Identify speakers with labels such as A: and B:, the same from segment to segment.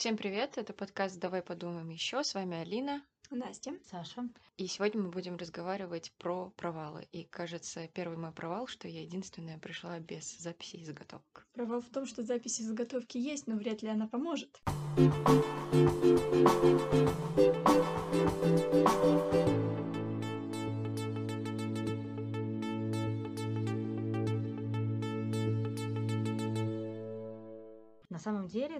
A: Всем привет, это подкаст «Давай подумаем еще». С вами Алина.
B: Настя.
C: Саша.
A: И сегодня мы будем разговаривать про провалы. И кажется, первый мой провал, что я единственная пришла без записи и заготовок.
B: Провал в том, что записи заготовки есть, но вряд ли она поможет.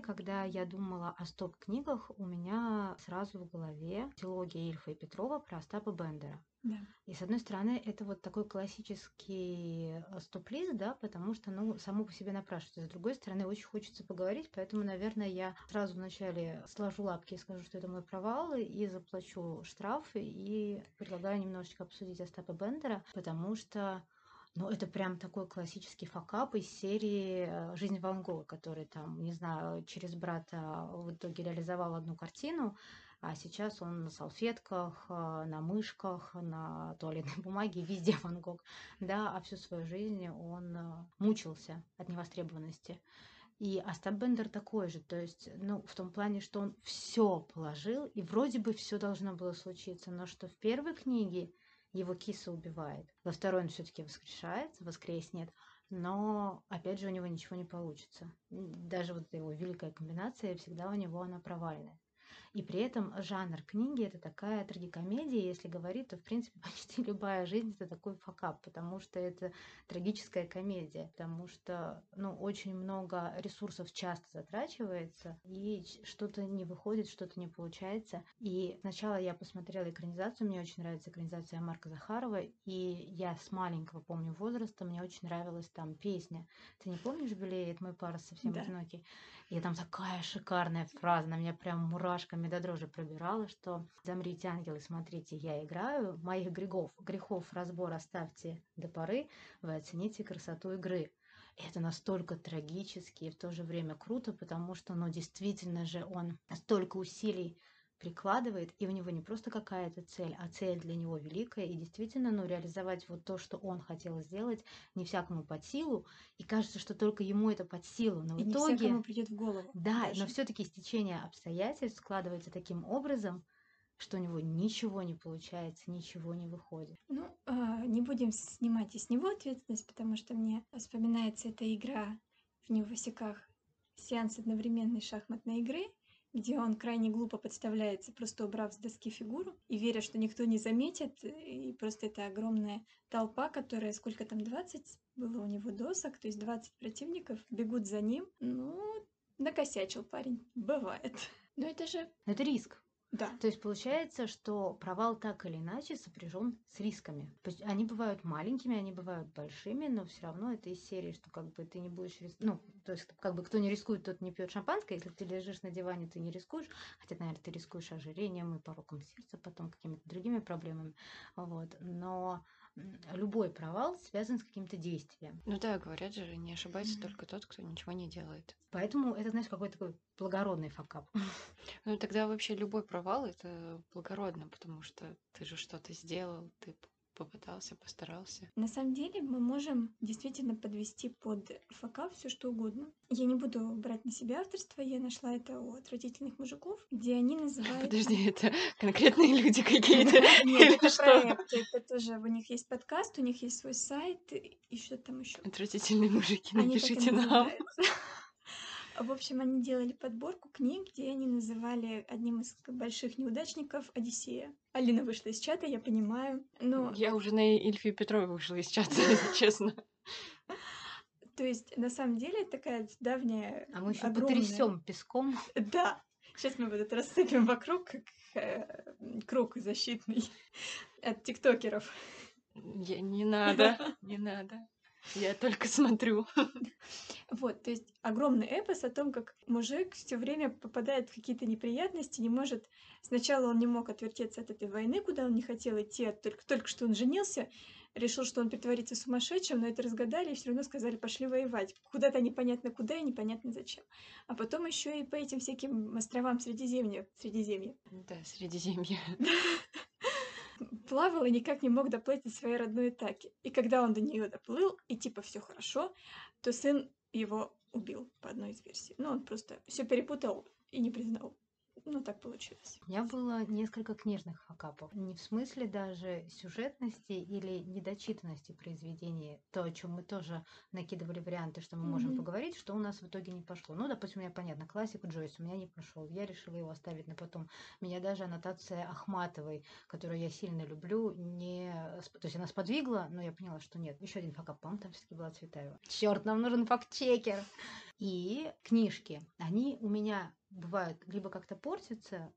C: Когда я думала о стоп-книгах, у меня сразу в голове теология Ильфа и Петрова про Остапа Бендера.
B: Да.
C: И с одной стороны, это вот такой классический э, стоп-лист, да, потому что, ну, само по себе напрашивается. С другой стороны, очень хочется поговорить, поэтому, наверное, я сразу вначале сложу лапки и скажу, что это мой провал, и заплачу штраф, и предлагаю немножечко обсудить Остапа Бендера, потому что ну, это прям такой классический факап из серии э, «Жизнь Ван Гога», который там, не знаю, через брата в итоге реализовал одну картину, а сейчас он на салфетках, э, на мышках, на туалетной бумаге, везде Ван Гог, да, а всю свою жизнь он э, мучился от невостребованности. И Остап Бендер такой же, то есть, ну, в том плане, что он все положил, и вроде бы все должно было случиться, но что в первой книге его киса убивает. Во второй он все-таки воскрешается, воскреснет, но опять же у него ничего не получится. Даже вот его великая комбинация, всегда у него она провальная. И при этом жанр книги это такая трагикомедия, если говорить, то в принципе почти любая жизнь это такой факап, потому что это трагическая комедия, потому что ну, очень много ресурсов часто затрачивается, и что-то не выходит, что-то не получается. И сначала я посмотрела экранизацию, мне очень нравится экранизация Марка Захарова, и я с маленького помню возраста, мне очень нравилась там песня. Ты не помнишь, «Белеет мой пар совсем
B: Да.
C: одинокий»? И там такая шикарная фраза, на меня прям мурашками до дрожи пробирала, что «Замрите, ангелы, смотрите, я играю, моих грехов, грехов разбор оставьте до поры, вы оцените красоту игры». И это настолько трагически и в то же время круто, потому что, ну, действительно же он столько усилий прикладывает, и у него не просто какая-то цель, а цель для него великая, и действительно, ну, реализовать вот то, что он хотел сделать, не всякому под силу, и кажется, что только ему это под силу, но
B: И
C: в
B: не
C: итоге...
B: всякому придет в голову.
C: Да,
B: даже.
C: но все-таки стечение обстоятельств складывается таким образом, что у него ничего не получается, ничего не выходит.
B: Ну, а, не будем снимать и с него ответственность, потому что мне вспоминается эта игра в невосяках сеанс одновременной шахматной игры, где он крайне глупо подставляется, просто убрав с доски фигуру, и веря, что никто не заметит, и просто это огромная толпа, которая, сколько там, 20 было у него досок, то есть 20 противников бегут за ним. Ну, накосячил парень, бывает. Но это же,
C: это риск.
B: Да,
C: То есть получается, что провал так или иначе сопряжен с рисками. Они бывают маленькими, они бывают большими, но все равно это из серии, что как бы ты не будешь рис- Ну, то есть как бы кто не рискует, тот не пьет шампанское. Если ты лежишь на диване, ты не рискуешь. Хотя, наверное, ты рискуешь ожирением и пороком сердца, потом какими-то другими проблемами. Вот. Но любой провал связан с каким-то действием.
A: Ну да, говорят же, не ошибается
B: Мгм.
A: только тот, кто ничего не делает.
C: Поэтому это, знаешь, какой-то такой благородный факап.
A: Ну тогда вообще любой провал это благородно, потому что ты же что-то сделал, ты попытался, постарался.
B: На самом деле мы можем действительно подвести под факап все что угодно. Я не буду брать на себя авторство, я нашла это у отвратительных мужиков, где они называют...
A: Подожди, это конкретные люди какие-то?
B: Нет, это проект, это тоже, у них есть подкаст, у них есть свой сайт и что там еще.
A: Отвратительные мужики, напишите нам.
B: В общем, они делали подборку книг, где они называли одним из больших неудачников Одиссея. Алина вышла из чата, я понимаю. Но,
A: Я уже на Ильфе и Петрове вышла из чата, если честно.
B: то есть, на самом деле, такая давняя,
C: А мы еще
B: огромная-
C: потрясем песком.
B: Да. Сейчас мы вот это рассыпем вокруг, как э, круг защитный от тиктокеров.
A: Не надо, не надо. Я только смотрю.
B: Вот, то есть огромный эпос о том, как мужик все время попадает в какие-то неприятности, не может... Сначала он не мог отвертеться от этой войны, куда он не хотел идти, а только, только что он женился, решил, что он притворится сумасшедшим, но это разгадали и все равно сказали, пошли воевать. Куда-то непонятно куда и непонятно зачем. А потом еще и по этим всяким островам Средиземья, Средиземья.
A: Да, Средиземье.
B: плавал и никак не мог доплыть до своей родной Итаки. И когда он до нее доплыл, и типа все хорошо, то сын его убил по одной из версий. Ну, он просто все перепутал и не признал. Ну, так получилось.
C: У меня было несколько книжных факапов. Не в смысле даже сюжетности или недочитанности произведения. То, о чем мы тоже накидывали варианты, что мы можем
B: Мгм.
C: поговорить, что у нас в итоге не пошло. Ну, допустим, у меня понятно, классик Джойс у меня не пошел. Я решила его оставить на потом. Меня даже аннотация Ахматовой, которую я сильно люблю, не... То есть она сподвигла, но я поняла, что нет. Еще один факап, по-моему, там все-таки была Цветаева. Черт, нам нужен факт-чекер. И книжки, они у меня бывают либо как-то портятся.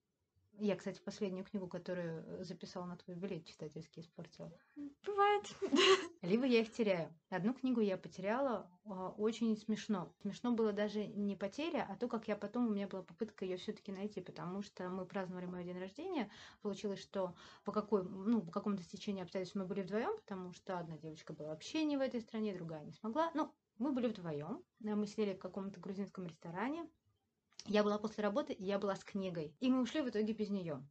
C: Я, кстати, последнюю книгу, которую э, записала на твой билет читательский, испортила.
B: Бывает.
C: Либо я их теряю. Одну книгу я потеряла а, очень смешно. Смешно было даже не потеря, а то, как я потом, у меня была попытка ее все-таки найти, потому что мы праздновали мой день рождения. Получилось, что по, какой, ну, по какому-то стечению обстоятельств мы были вдвоем, потому что одна девочка была вообще не в этой стране, другая не смогла. Ну, мы были вдвоем. Мы сидели в каком-то грузинском ресторане. Я была после работы, и я была с книгой. И мы ушли в итоге без нее.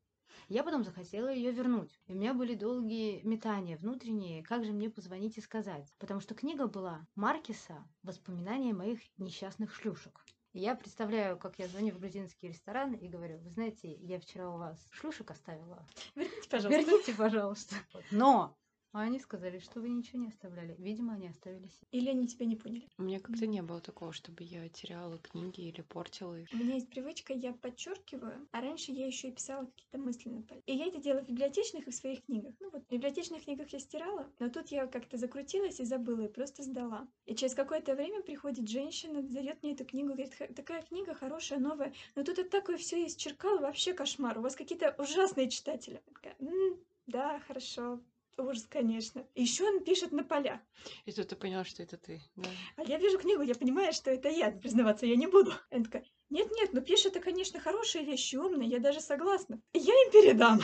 C: Я потом захотела ее вернуть. И у меня были долгие метания внутренние, как же мне позвонить и сказать. Потому что книга была Маркиса «Воспоминания моих несчастных шлюшек». И я представляю, как я звоню в грузинский ресторан и говорю, вы знаете, я вчера у вас шлюшек оставила.
B: Верните, пожалуйста.
C: Верните, пожалуйста. Но а они сказали, что вы ничего не оставляли. Видимо, они оставили себе.
B: Или они тебя не поняли.
A: У меня как-то не было такого, чтобы я теряла книги или портила их.
B: У меня есть привычка, я подчеркиваю, а раньше я еще и писала какие-то мысли на поле. И я это делала в библиотечных и в своих книгах. Ну вот, в библиотечных книгах я стирала, но тут я как-то закрутилась и забыла, и просто сдала. И через какое-то время приходит женщина, дает мне эту книгу, говорит, «Ха- такая книга хорошая, новая, но тут это такое все исчеркало, вообще кошмар, у вас какие-то ужасные читатели. Я такая, «М, да, хорошо, ужас, конечно. Еще он пишет на полях.
A: И тут ты поняла, что это ты, да?
B: А я вижу книгу, я понимаю, что это я, признаваться я не буду. Она такая, нет-нет, ну пишет, это, конечно, хорошие вещи, умные, я даже согласна. И я им передам.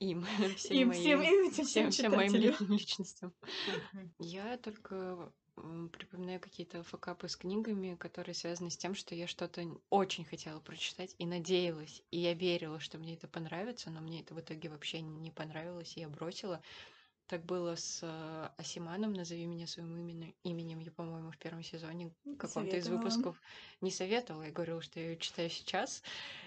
A: Им, всем
B: Им,
A: моим,
B: всем, им,
A: всем,
B: всем
A: всем моим личностям. Я только припоминаю какие-то факапы с книгами, которые связаны с тем, что я что-то очень хотела прочитать и надеялась, и я верила, что мне это понравится, но мне это в итоге вообще не понравилось, и я бросила. Так было с э, Асиманом, назови меня своим именем, именем, я, по-моему, в первом сезоне
B: Не
A: каком-то из
B: советовала.
A: выпусков не советовала, я говорила, что я ее читаю сейчас,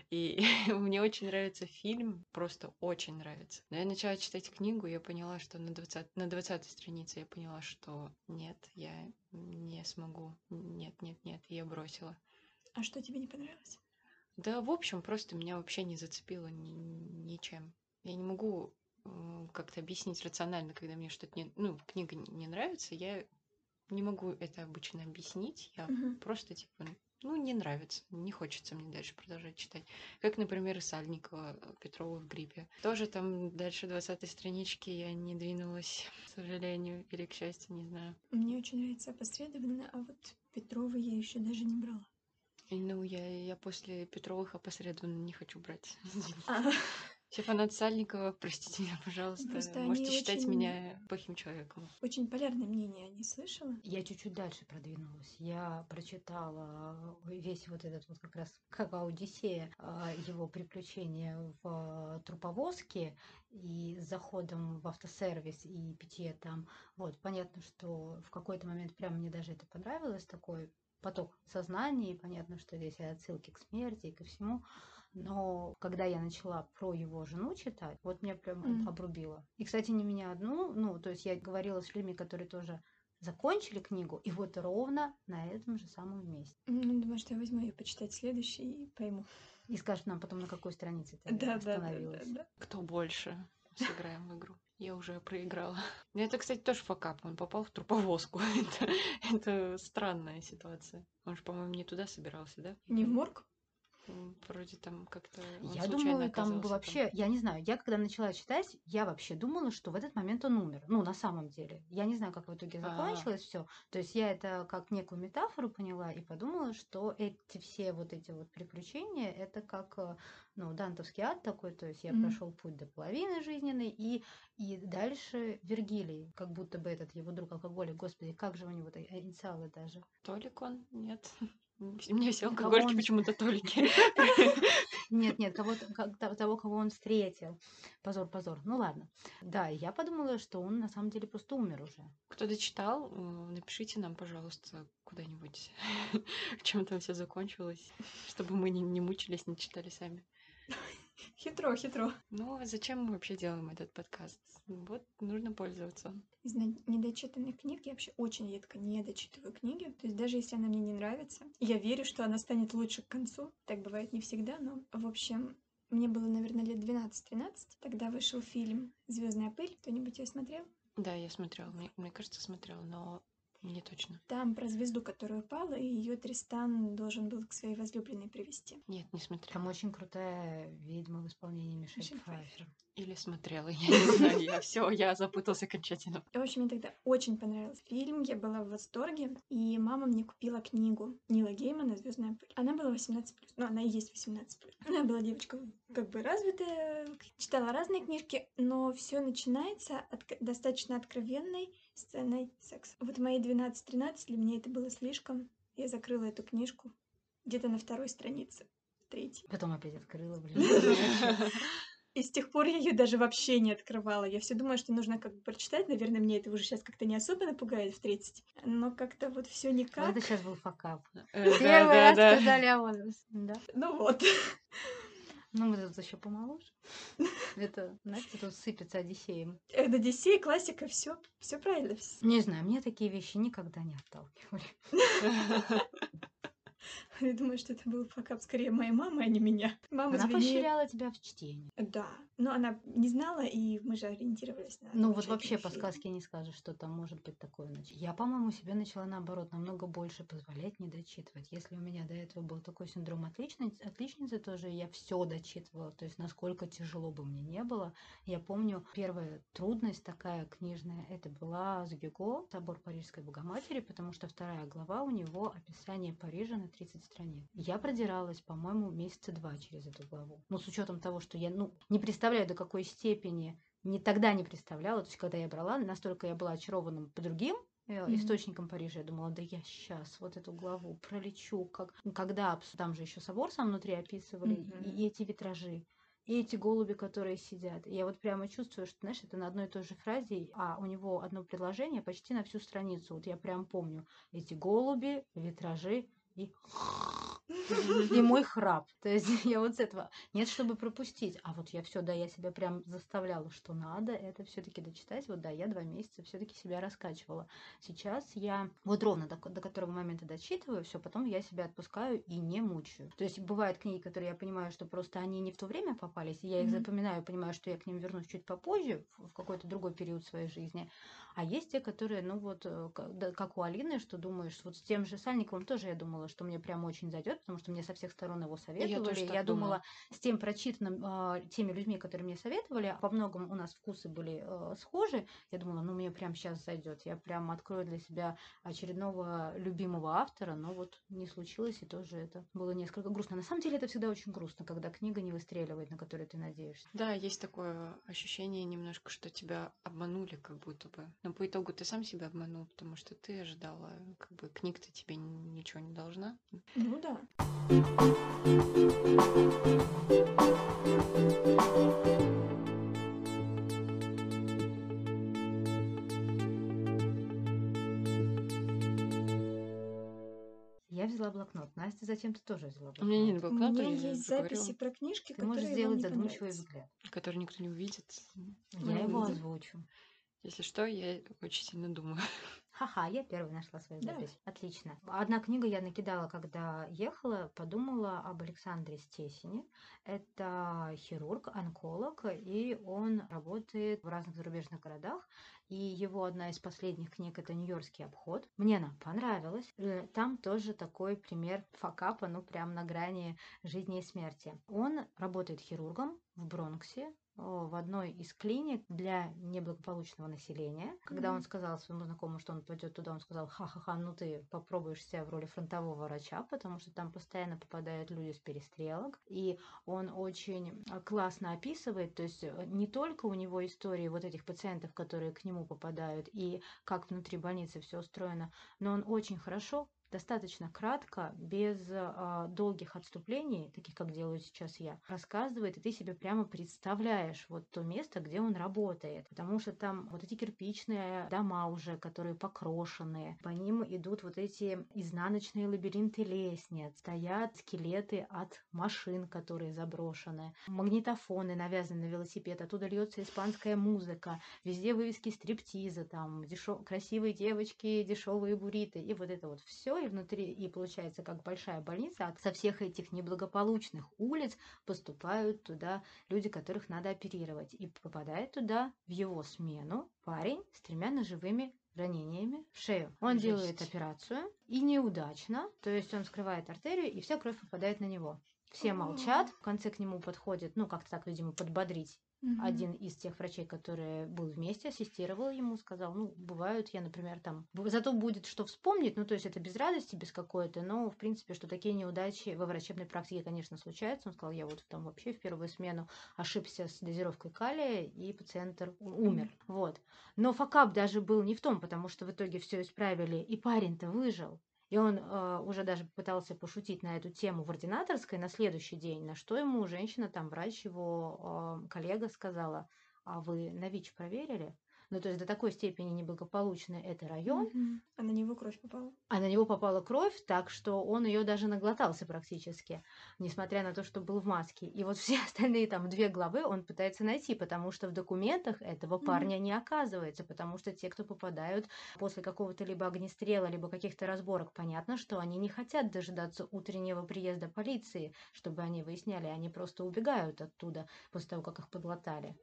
A: и мне очень нравится фильм, просто очень нравится. Но я начала читать книгу, я поняла, что на 20, на 20 странице я поняла, что нет, я не смогу, нет, нет, нет, и я бросила.
B: А что тебе не понравилось?
A: Да, в общем, просто меня вообще не зацепило ни- ничем. Я не могу как-то объяснить рационально, когда мне что-то не... Ну, книга не нравится, я не могу это обычно объяснить. Я
B: Мгм.
A: просто, типа, ну, не нравится, не хочется мне дальше продолжать читать. Как, например, и Сальникова э, Петрова в гриппе. Тоже там дальше 20 странички я не двинулась, к сожалению, или к счастью, не знаю.
B: Мне очень нравится опосредованно, а вот Петрова я еще даже не брала.
A: И, Ну, я, я после Петровых опосредованно не хочу брать. Все фанаты Сальникова, простите меня, пожалуйста.
B: Просто
A: Можете
B: они
A: считать
B: очень-
A: меня плохим человеком.
B: очень полярное мнение не слышала.
C: Я чуть-чуть дальше продвинулась. Я прочитала весь вот этот вот как раз как Одиссея, а, его приключения в труповозке и с заходом в автосервис и питье там. Вот, понятно, что в какой-то момент прям мне даже это понравилось, такой поток сознания, и понятно, что здесь и отсылки к смерти и ко всему. Но когда я начала про его жену читать, вот меня прям
B: М.
C: обрубило. И, кстати, не меня одну, ну, то есть я говорила с людьми, которые тоже закончили книгу, и вот ровно на этом же самом месте.
B: Ну, думаю, что я возьму ее почитать следующий и пойму.
C: И скажут нам потом, на какой странице ты
B: Да, да, да, да,
C: остановилась.
B: да.
A: Кто больше? Сыграем в игру. Я уже проиграла. Это, кстати, тоже факап. Он попал в труповозку. это, это странная ситуация. Он же, по-моему, не туда собирался, да?
B: Не в морг?
A: Вроде там как-то
C: Я думала, там
A: оказался
C: вообще, я не знаю, я когда начала читать, я вообще думала, что в этот момент он умер. Ну, на самом деле. Я не знаю, как в итоге
A: А.
C: закончилось все. То есть я это как некую метафору поняла и подумала, что эти все вот эти вот приключения, это как, э, ну, дантовский ад такой, то есть я
B: Мгм.
C: прошел путь до половины жизненной, и, и дальше Вергилий, как будто бы этот его друг алкоголик, господи, как же у него э, инициалы даже.
A: Толик он? Нет. Мне все
C: Кого
A: алкоголики
C: он?
A: почему-то толики.
C: Нет, нет, кого того, кого он встретил. Позор, позор. Ну ладно. Да, я подумала, что он на самом деле просто умер уже.
A: Кто дочитал, э, напишите нам, пожалуйста, куда-нибудь, чем там все закончилось, чтобы мы не, не мучились, не читали сами.
B: Хитро, хитро.
A: Ну, а зачем мы вообще делаем этот подкаст? Вот нужно пользоваться.
B: Из недочитанных книг я вообще очень редко не дочитываю книги. То есть даже если она мне не нравится, я верю, что она станет лучше к концу. Так бывает не всегда, но в общем, мне было, наверное, лет 12-13. Тогда вышел фильм Звездная пыль. Кто-нибудь ее смотрел?
A: Да, я смотрела. Мне, мне кажется, смотрела, но не точно.
B: Там про звезду, которая упала, и ее Тристан должен был к своей возлюбленной привести.
A: Нет, не смотрела.
C: Там очень крутая ведьма в исполнении Мишель, Мишель Пфайфер.
A: Или смотрела, я не знаю. Я все, я запутался окончательно.
B: В общем, мне тогда очень понравился фильм, я была в восторге, и мама мне купила книгу Нила Геймана «Звездная пыль». Она была 18+, ну, она и есть 18+. Она была девочка как бы развитая, читала разные книжки, но все начинается от достаточно откровенной сценой секса. Вот мои 12-13 для меня это было слишком. Я закрыла эту книжку где-то на второй странице, третьей.
C: Потом опять открыла, блин.
B: И с тех пор я ее даже вообще не открывала. Я все думаю, что нужно как бы прочитать. Наверное, мне это уже сейчас как-то не особо напугает в 30. Но как-то вот все никак.
C: Это сейчас был факап.
A: Э,
C: Первый раз сказали о возрасте. Да.
B: Ну вот.
C: Ну, мы тут еще помоложе. Это, знаете, тут сыпется Одиссеем.
B: Это Одиссей, классика, все, все правильно.
C: Не знаю, мне такие вещи никогда не отталкивали.
B: Я думаю, что это был факап скорее моей мамы, а не меня.
C: Мама Она звенит... поощряла тебя в чтении.
B: Да. Но она не знала, и мы же ориентировались на...
C: Ну вот вообще по сказке не скажешь, что там может быть такое. Я, по-моему, себе начала наоборот намного больше позволять не дочитывать. Если у меня до этого был такой синдром отличницы, отличницы тоже, я все дочитывала. То есть насколько тяжело бы мне не было. Я помню, первая трудность такая книжная, это была с Гюго, собор Парижской Богоматери, потому что вторая глава у него описание Парижа на 30 страниц. Я продиралась, по-моему, месяца два через эту главу. Но с учетом того, что я, ну, не представляю, до какой степени не тогда не представляла, то есть когда я брала, настолько я была очарованным по другим mm-hmm. источником Парижа. Я думала, да я сейчас вот эту главу пролечу, как когда там же еще собор сам внутри описывали, mm-hmm. и, и эти витражи. И эти голуби, которые сидят. Я вот прямо чувствую, что, знаешь, это на одной и той же фразе, а у него одно предложение почти на всю страницу. Вот я прям помню. Эти голуби, витражи, и и мой храп. То есть я вот с этого нет, чтобы пропустить. А вот я все, да, я себя прям заставляла, что надо это все-таки дочитать. Вот да, я два месяца все-таки себя раскачивала. Сейчас я вот ровно до, до которого момента дочитываю, все, потом я себя отпускаю и не мучаю. То есть бывают книги, которые я понимаю, что просто они не в то время попались, и я их mm-hmm. запоминаю, понимаю, что я к ним вернусь чуть попозже, в какой-то другой период своей жизни. А есть те, которые, ну вот, э, как у Алины, что думаешь, вот с тем же Сальниковым тоже я думала, что мне прям очень зайдет, потому что мне со всех сторон его советовали. Я, я думала, с тем прочитанным, э, теми людьми, которые мне советовали, во многом у нас вкусы были э, схожи. Я думала, ну мне прям сейчас зайдет. Я прям открою для себя очередного любимого автора, но вот не случилось, и тоже это было несколько грустно. На самом деле это всегда очень грустно, когда книга не выстреливает, на которую ты надеешься.
A: Да, есть такое ощущение немножко, что тебя обманули, как будто бы. Но по итогу ты сам себя обманул, потому что ты ожидала, как бы книг-то тебе ничего не должна.
B: Ну да.
C: Я взяла блокнот. Настя, зачем ты тоже взяла блокнот?
A: У меня нет блокнота.
B: У меня есть записи про книжки,
C: ты можешь сделать задумчивый взгляд.
A: Который никто не увидит.
C: Я его озвучу.
A: Если что, я очень сильно думаю.
C: Ха-ха, я первая нашла свою запись. Да. Отлично. Одна книга я накидала, когда ехала, подумала об Александре Стесине. Это хирург, онколог, и он работает в разных зарубежных городах. И его одна из последних книг это Нью-Йоркский обход. Мне она понравилась. Э, там тоже такой пример факапа, ну прям на грани жизни и смерти. Он работает хирургом в Бронксе, в одной из клиник для неблагополучного населения. Когда mm-hmm. он сказал своему знакомому, что он пойдет туда, он сказал, ха-ха-ха, ну ты попробуешь себя в роли фронтового врача, потому что там постоянно попадают люди с перестрелок. И он очень э, классно описывает, то есть э, не только у него истории вот этих пациентов, которые к нему попадают, и как внутри больницы все устроено, но он очень хорошо достаточно кратко, без а, долгих отступлений, таких, как делаю сейчас я, рассказывает, и ты себе прямо представляешь вот то место, где он работает. Потому что там вот эти кирпичные дома уже, которые покрошенные, по ним идут вот эти изнаночные лабиринты лестниц, стоят скелеты от машин, которые заброшены, магнитофоны навязаны на велосипед, оттуда льется испанская музыка, везде вывески стриптиза, там дешев... красивые девочки, дешевые буриты, и вот это вот все, и внутри, и получается как большая больница, а со всех этих неблагополучных улиц поступают туда люди, которых надо оперировать, и попадает туда в его смену парень с тремя ножевыми ранениями в шею. Он
A: Жесть.
C: делает операцию и неудачно, то есть он вскрывает артерию, и вся кровь попадает на него. Все молчат, в конце к нему подходит, ну, как-то так, видимо, подбодрить
B: Мгм.
C: один из тех врачей, который был вместе, ассистировал ему, сказал, ну, бывают, я, например, там, зато будет что вспомнить, ну, то есть это без радости, без какой-то, но, в принципе, что такие неудачи во врачебной практике, конечно, случаются. Он сказал, я вот там вообще в первую смену ошибся с дозировкой калия, и пациент умер. Вот. Но факап даже был не в том, потому что в итоге все исправили, и парень-то выжил. И он э, уже даже пытался пошутить на эту тему в ординаторской на следующий день, на что ему женщина, там врач, его э, коллега сказала, а вы на ВИЧ проверили? Ну, то есть до такой степени неблагополучный это район,
B: Мгм. А на него кровь попала.
C: а на него попала кровь, так что он ее даже наглотался практически, несмотря на то, что был в маске. И вот все остальные там две главы он пытается найти, потому что в документах этого парня не оказывается, потому что те, кто попадают после какого-то либо огнестрела, либо каких-то разборок, понятно, что они не хотят дожидаться утреннего приезда полиции, чтобы они выясняли, они просто убегают оттуда после того, как их подлатали.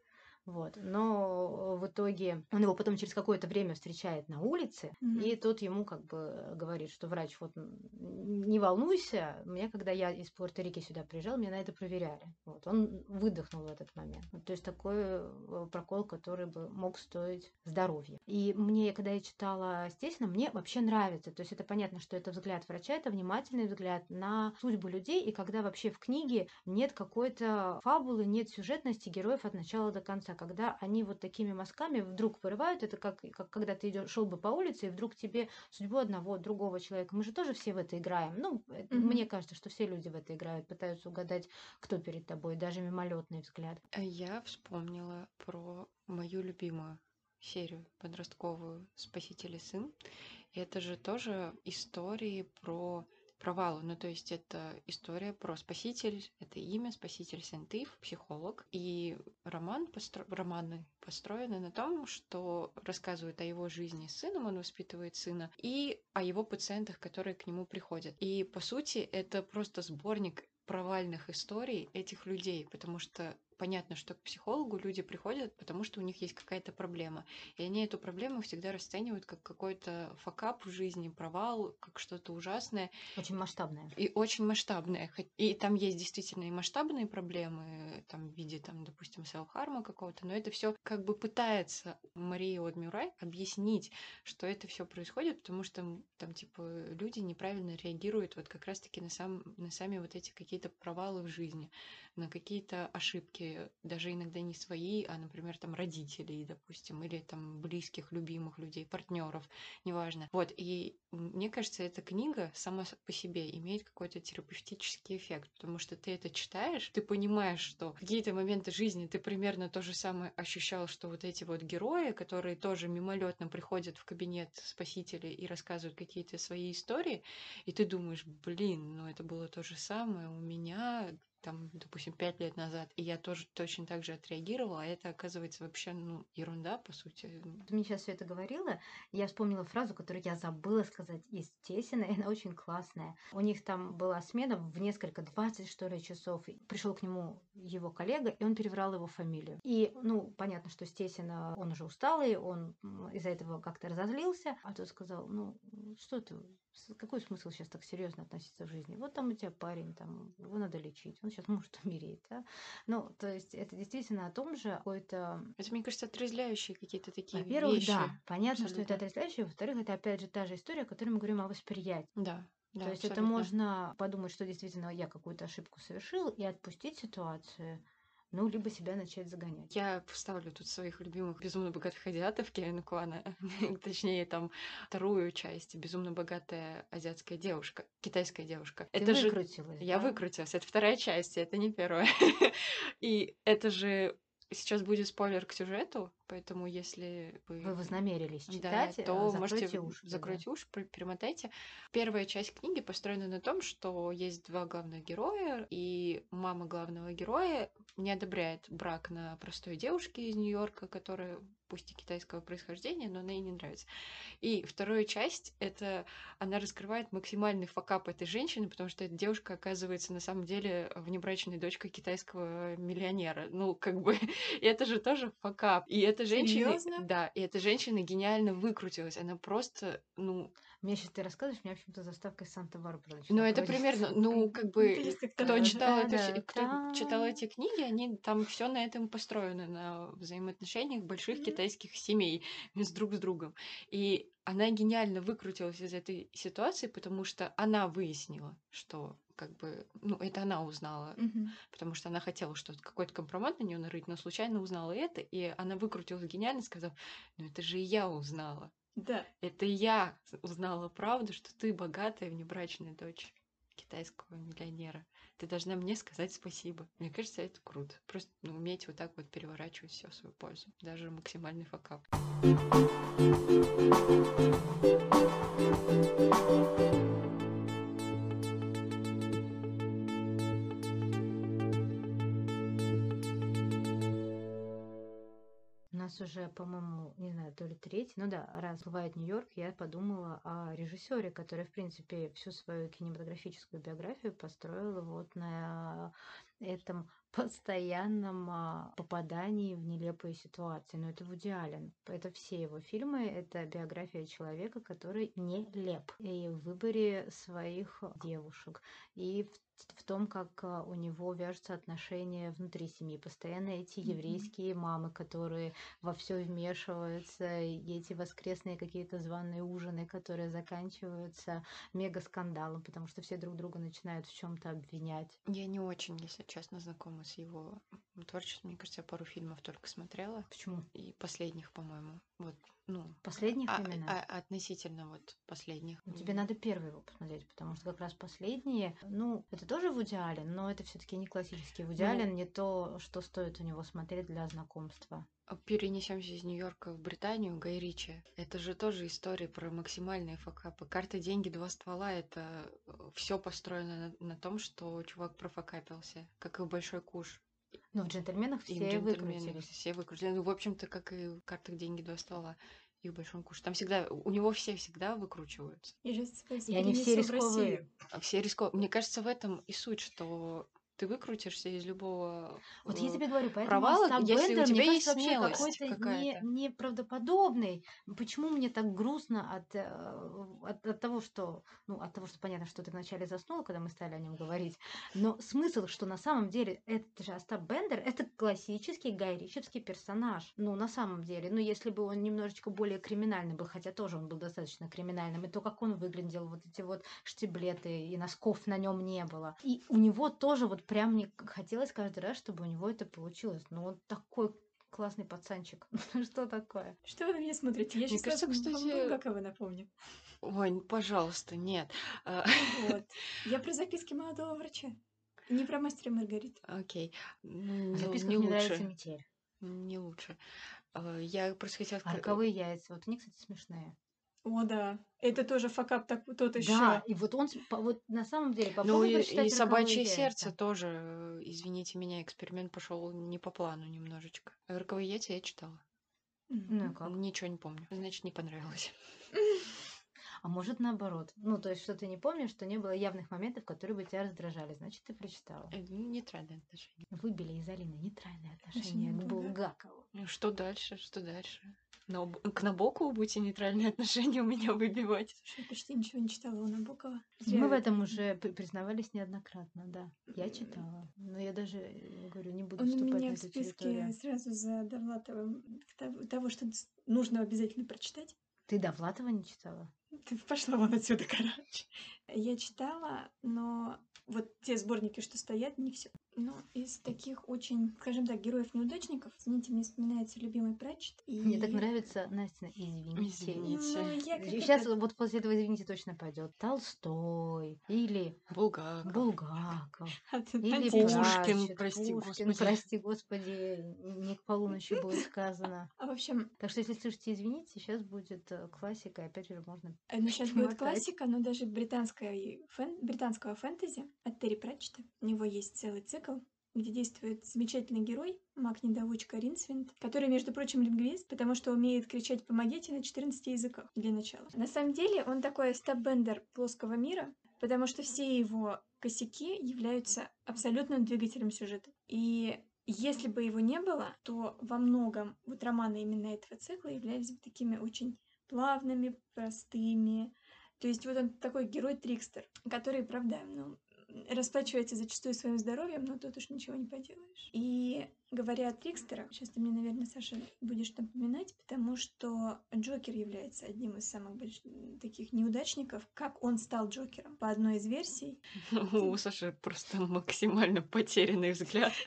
C: Вот. Но в итоге он его потом через какое-то время встречает на улице,
B: Мгм.
C: и тот ему как бы говорит, что врач, вот не волнуйся, мне, когда я из Пуэрто-Рико сюда приезжал, меня на это проверяли. Вот. Он выдохнул в этот момент. Вот, то есть такой э, прокол, который бы мог стоить здоровья. И мне, когда я читала Стесина, мне вообще нравится. То есть это понятно, что это взгляд врача, это внимательный взгляд на судьбу людей, и когда вообще в книге нет какой-то фабулы, нет сюжетности героев от начала до конца, когда они вот такими мазками вдруг вырывают, это как, как когда ты идешь, шел бы по улице, и вдруг тебе судьбу одного, другого человека. Мы же тоже все в это играем. Ну,
B: Мгм.
C: мне кажется, что все люди в это играют, пытаются угадать, кто перед тобой, даже мимолетный взгляд.
A: А Я вспомнила про мою любимую серию подростковую «Спаситель и сын». И это же тоже истории про провалы. Ну, то есть это история про спаситель, это имя, спаситель Сентыв, психолог. И роман постро... романы построены на том, что рассказывают о его жизни с сыном, он воспитывает сына, и о его пациентах, которые к нему приходят. И, по сути, это просто сборник провальных историй этих людей, потому что понятно, что к психологу люди приходят, потому что у них есть какая-то проблема. И они эту проблему всегда расценивают как какой-то факап в жизни, провал, как что-то ужасное
C: Очень масштабная.
A: и очень масштабное. И там есть действительно и масштабные проблемы, там, в виде, там, допустим, селф-харма какого-то, но это все как бы пытается Мария Одмюрай объяснить, что это все происходит, потому что там, типа, люди неправильно реагируют вот как раз-таки на, сам, на сами вот эти какие-то провалы в жизни, на какие-то ошибки, даже иногда не свои, а, например, там, родителей, допустим, или там близких, любимых людей, партнеров, неважно. Вот, и мне кажется, эта книга сама по себе имеет какой-то терапевтический эффект, потому что ты это читаешь, ты понимаешь, что в какие-то моменты жизни ты примерно то же самое ощущал, что вот эти вот герои, которые тоже мимолетно приходят в кабинет спасителя и рассказывают какие-то свои истории, и ты думаешь, блин, ну это было то же самое у меня, там, допустим, пять лет назад, и я тоже точно так же отреагировала, а это оказывается вообще, ну, ерунда, по сути.
C: Ты мне сейчас все это говорила, я вспомнила фразу, которую я забыла сказать из Тесина, и она очень классная. У них там была смена в несколько, 20 что ли часов. Пришел к нему его коллега, и он переврал его фамилию. И, ну, понятно, что Стесина, он уже усталый, он из-за этого как-то разозлился, а тот сказал, ну, что ты, какой смысл сейчас так серьезно относиться в жизни? Вот там у тебя парень, там, его надо лечить, он сейчас может умереть, да? Ну, то есть это действительно о том же какой-то
A: Это, мне кажется, отрезвляющие какие-то такие
C: во-первых,
A: вещи.
C: да, понятно, что это
A: Абсолютно.
C: отрезвляющее. Во-вторых, это опять же та же история, о которой мы говорим о восприятии.
A: Да, да,
C: То есть это
A: абсолютно.
C: можно подумать, что действительно я какую-то ошибку совершил и отпустить ситуацию. Ну, либо себя начать загонять.
A: Я поставлю тут своих любимых безумно богатых азиатов Кевина Куана, точнее, там вторую часть «Безумно богатая азиатская девушка», китайская девушка.
C: Ты
A: это же
C: выкрутилась,
A: я
C: да?
A: выкрутилась. Это вторая часть, это не первая. И это же сейчас будет спойлер к сюжету, поэтому если вы
C: Вы вознамерились
A: да,
C: читать, э,
A: то можете
C: уши. тогда.
A: закройте уши, перемотайте. Первая часть книги построена на том, что есть два главных героя, и мама главного героя не одобряет брак на простой девушке из Нью-Йорка, которая пусть и китайского происхождения, но она ей не нравится. И вторая часть — это она раскрывает максимальный факап этой женщины, потому что эта девушка оказывается на самом деле внебрачной дочкой китайского миллионера. Ну, как бы, это же тоже факап. И эта женщина...
B: Серьезно?
A: Да, и эта женщина гениально выкрутилась. Она просто, ну...
C: Мне сейчас ты рассказываешь, меня почему-то заставка из Санта-Барбары
A: Ну, это
C: крутиться.
A: примерно, ну, как бы, кто читал, се- кто читал
C: та.
A: эти книги, они там все на этом построено, на взаимоотношениях больших китайских семей с друг с другом. И она гениально выкрутилась из этой ситуации, потому что она выяснила, что как бы, ну, это она узнала,
B: Мгм.
A: потому что она хотела что-то, какой-то компромат на нее нарыть, но случайно узнала это, и она выкрутилась гениально, сказав, ну, это же и я узнала.
B: Да.
A: Это я узнала правду, что ты богатая внебрачная дочь китайского миллионера. Ты должна мне сказать спасибо. Мне кажется, это круто. Просто ну, уметь вот так вот переворачивать все в свою пользу. Даже максимальный факап.
C: Уже, по-моему, не знаю, то ли третий, ну да, раз бывает Нью-Йорк, я подумала о режиссере, который, в принципе, всю свою кинематографическую биографию построил вот на этом постоянном а, попадании в нелепые ситуации. Но это Вуди Аллен. Это все его фильмы. Это биография человека, который нелеп. И в выборе своих девушек. И в, в том, как а, у него вяжутся отношения внутри семьи. Постоянно эти еврейские мамы, которые во все вмешиваются, и эти воскресные какие-то званые ужины, которые заканчиваются мега скандалом, потому что все друг друга начинают в чем-то обвинять.
A: Я не очень, если честно, знакома с его творчеством. Мне кажется, я пару фильмов только смотрела.
C: Почему?
A: И последних, по-моему. Вот, ну,
C: Последних
A: а-
C: именно?
A: а- относительно вот последних.
C: Ну, тебе надо первый его посмотреть, потому что как раз последние, ну, это тоже Вуди Аллен, но это все-таки не классический Вуди
A: Ну.
C: Аллен, не то, что стоит у него смотреть для знакомства.
A: Перенесемся из Нью-Йорка в Британию, Гай Ричи. Это же тоже история про максимальные факапы. Карта, деньги, два ствола — это все построено на, на том, что чувак профакапился, как и Большой Куш.
C: Ну, в джентльменах
A: И в
C: все
A: «Джентльменах»
C: выкрутились.
A: Все выкрутились. Ну, в общем-то, как и в картах, деньги, два ствола. И в Большом Куше. Там всегда, у него все всегда выкручиваются.
B: Вас
C: И они все рисковые.
A: А Все риско... Мне кажется, в этом и суть, что ты выкрутишься из любого
C: Вот я
A: э,
C: тебе говорю, поэтому
A: провала, если у
C: Бендер,
A: тебя
C: мне
A: есть
C: кажется, вообще
A: смелость
C: какой-то не, неправдоподобный. Почему мне так грустно от, э, от, от того, что, ну, от того, что понятно, что ты вначале заснула, когда мы стали о нем говорить, но смысл, что на самом деле это же Остап Бендер, это классический гайричевский персонаж. Ну, на самом деле, ну, если бы он немножечко более криминальный был, хотя тоже он был достаточно криминальным, и то, как он выглядел, вот эти вот штиблеты, и носков на нем не было. И у него тоже вот прям мне хотелось каждый раз, чтобы у него это получилось. Ну, он такой классный пацанчик. Что такое?
B: Что вы на меня смотрите? Я
A: Мне
B: сейчас
A: кажется, кстати-
B: Булгакова напомню.
A: Ой, ну, пожалуйста, нет. А,
B: Вот. Я про записки молодого врача. Не про мастера и Маргариту.
A: Окей. Ну,
C: В
A: не,
C: записках
A: не
C: мне нравится
A: лучше.
C: метель.
A: Не лучше. А, Я просто хотела
C: А
A: сказать...
C: роковые яйца. Вот они, кстати, смешные.
B: О, да. Это тоже факап так, тот еще.
C: Да, и вот он, вот на самом деле,
A: Ну
C: попробуй
A: и, и собачье
C: «Роковые
A: сердце
C: яйца».
A: тоже, э, извините меня, эксперимент пошел не по плану немножечко. Роковые яйца я читала.
C: Ну как?
A: Ничего не помню. Значит, не понравилось.
C: А может наоборот. Ну, то есть, что ты не помнишь, что не было явных моментов, которые бы тебя раздражали. Значит, ты прочитала.
A: Э, ну, Нейтральное отношение.
C: Выбили из Алины нейтральное
B: Отношение
C: отношение к Булгакову.
A: Ну, Что дальше? Что дальше? На об- К Набокову будете нейтральные отношения у меня выбивать.
B: Слушай, я почти ничего не читала у Набокова.
C: Мы в этом уже при- признавались неоднократно, да. Я читала. Но я даже, э, говорю, не буду
B: Он у
C: вступать на
B: меня в
C: эту
B: списке
C: территорию.
B: сразу за Довлатовым того, что нужно обязательно прочитать.
C: Ты Довлатова не читала?
B: Ты пошла вон отсюда, короче. Я читала, но вот те сборники, что стоят, не все. Ну, из таких очень, скажем так, героев-неудачников, извините, мне вспоминается любимый Пратчет. И...
C: Мне так нравится, Настя, извините.
A: Извините.
B: Ну, я
C: Сейчас
B: это-
C: вот после этого, извините, точно пойдет. Толстой или
A: Булгаков.
C: Булгаков.
B: от-
C: Или
A: Пушкин, прости
C: Пушкин,
A: господи.
C: прости господи, не к полуночи будет сказано.
B: А в общем,
C: Так что, если слышите, извините, сейчас будет э, классика, опять же можно
B: э, ну, сейчас будет классика, но даже британской фэн- британского фэнтези от Терри Пратчета. У него есть целый цикл, где действует замечательный герой, маг-недоучка Ринсвинд, который, между прочим, лингвист, потому что умеет кричать «помогите» на 14 языках для начала. На самом деле он такой стаббендер плоского мира, потому что все его косяки являются абсолютным двигателем сюжета. И если бы его не было, то во многом вот романы именно этого цикла являлись бы такими очень плавными, простыми. То есть вот он такой герой-трикстер, который, правда, ну, расплачивается зачастую своим здоровьем, но тут уж ничего не поделаешь. И говоря о трикстерах, сейчас ты мне, наверное, Саша, будешь напоминать, потому что Джокер является одним из самых больших таких неудачников. Как он стал Джокером? По одной из версий.
A: У Саши просто максимально потерянный взгляд.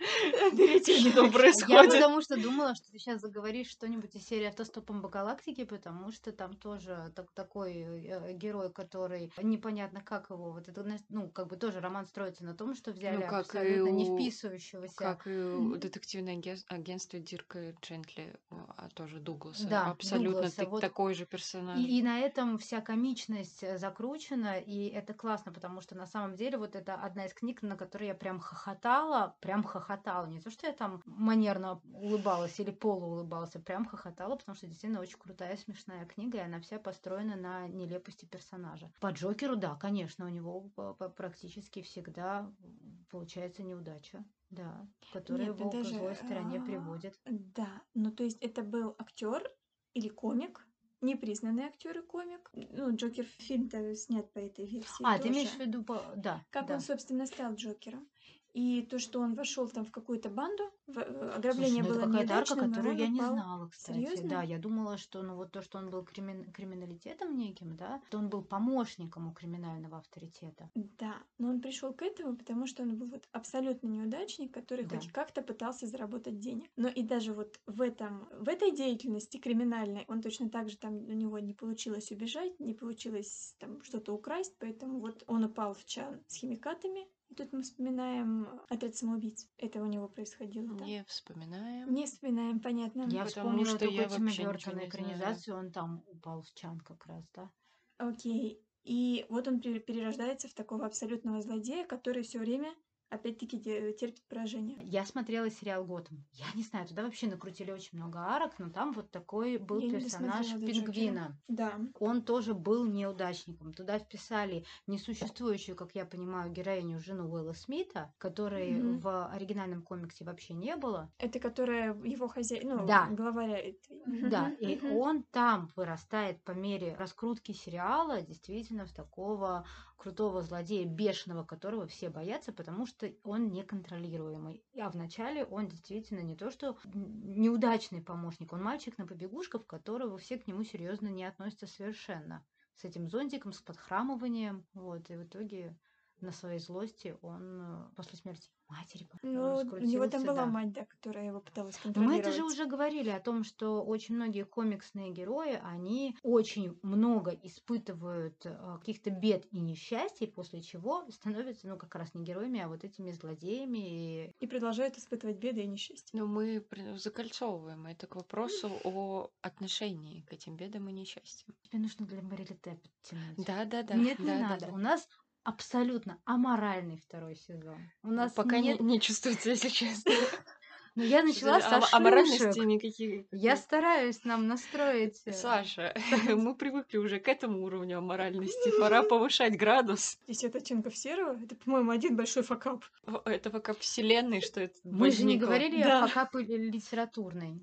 A: Что
C: Я
A: происходит?
C: потому что думала, что ты сейчас заговоришь что-нибудь из серии «Автостопом по галактике», потому что там тоже так- такой э, герой, который непонятно как его, вот это, ну, как бы тоже роман строится на том, что взяли
A: Ну, как
C: абсолютно не
A: у-
C: вписывающегося.
A: Как и у детективное аген- агентство Дирка Джентли, а тоже Дугласа.
C: Да,
A: Абсолютно
C: Дугласа,
A: так-
C: вот.
A: такой же персонаж.
C: И, и на этом вся комичность э, закручена, и это классно, потому что на самом деле вот это одна из книг, на которой я прям хохотала, прям хохотала. Не то, что я там манерно улыбалась или полуулыбалась, а прям хохотала, потому что действительно очень крутая, смешная книга, и она вся построена на нелепости персонажа. По Джокеру, да, конечно, у него п- практически всегда получается неудача. Да, которая
B: Нет, ну
C: его к
B: даже,
C: злой стороне
B: а,
C: приводит.
B: Да, ну то есть это был актер или комик, непризнанный актер и комик. Ну, Джокер фильм-то снят по этой версии.
C: А, ты
B: тоже.
C: имеешь в виду, по- да.
B: Как
C: да.
B: он, собственно, стал Джокером. И то, что он вошел там в какую-то банду, в- э, ограбление
C: Слушай, ну
B: было
C: это арка,
B: неудачным, и
C: которую я не знала, кстати.
B: Серьезно?
C: Да, я думала, что ну вот то, что он был кримин- криминалитетом неким, да, то он был помощником у криминального авторитета.
B: Да, но он пришел к этому, потому что он был вот абсолютно неудачник, который
C: Да.
B: хоть как-то пытался заработать денег. Но и даже вот в этом, в этой деятельности криминальной он точно так же там у него не получилось убежать, не получилось там что-то украсть, поэтому вот он упал в чан с химикатами. И тут мы вспоминаем отряд самоубийц. Это у него происходило. да?
A: Не вспоминаем.
B: Не вспоминаем, понятно.
C: Я
A: Потому
C: вспомнила
A: что
C: только
A: я
C: Тима Бёртона экранизацию, он там упал в чан как раз, да.
B: Окей. И вот он пере- перерождается в такого абсолютного злодея, который все время, опять-таки, терпит поражение.
C: Я смотрела сериал Готэм. Я не знаю, туда вообще накрутили очень много арок, но там вот такой был
B: Я
C: персонаж пингвина.
B: Да.
C: Он тоже был неудачником. Туда вписали несуществующую, как я понимаю, героиню жену Уилла Смита, которой
B: Мгм.
C: в оригинальном комиксе вообще не было.
B: Это которая его хозяин, ну,
C: Да.
B: главаря этой.
C: Да, и
B: мгм.
C: он там вырастает по мере раскрутки сериала действительно в такого крутого злодея, бешеного, которого все боятся, потому что он неконтролируемый. А вначале он действительно не то, что неудачный помощник, он мальчик на побегушках, которого все к нему серьезно не относятся совершенно. С этим зонтиком, с подхрамыванием. Вот, и в итоге на своей злости он э, после смерти матери
B: Ну, у него там была
C: да.
B: мать, да, которая его пыталась
C: Но Мы
B: контролировать.
C: это же уже говорили о том, что очень многие комиксные герои, они очень много испытывают э, каких-то бед и несчастий, после чего становятся, ну, как раз не героями, а вот этими злодеями. И...
B: И продолжают испытывать беды и несчастья.
A: Но мы закольцовываем это к вопросу о отношении к этим бедам и несчастьям.
C: Тебе нужно для Марилите подтянуть.
A: Да, да, да.
C: Нет,
A: да,
C: не
A: да,
C: надо.
A: да.
C: У нас абсолютно аморальный второй сезон. У нас
A: Пока
C: нет...
A: не, не чувствуется, если честно.
C: Ну, я начала со шлюшек.
A: никаких.
C: Я стараюсь нам настроить... э,
A: Саша, мы привыкли уже к этому уровню аморальности. Пора повышать градус
B: 10 оттенков серого, это, по-моему, один большой факап.
A: о- этого как вселенной, что это
C: Мы же не говорили о факапы ли- литературной.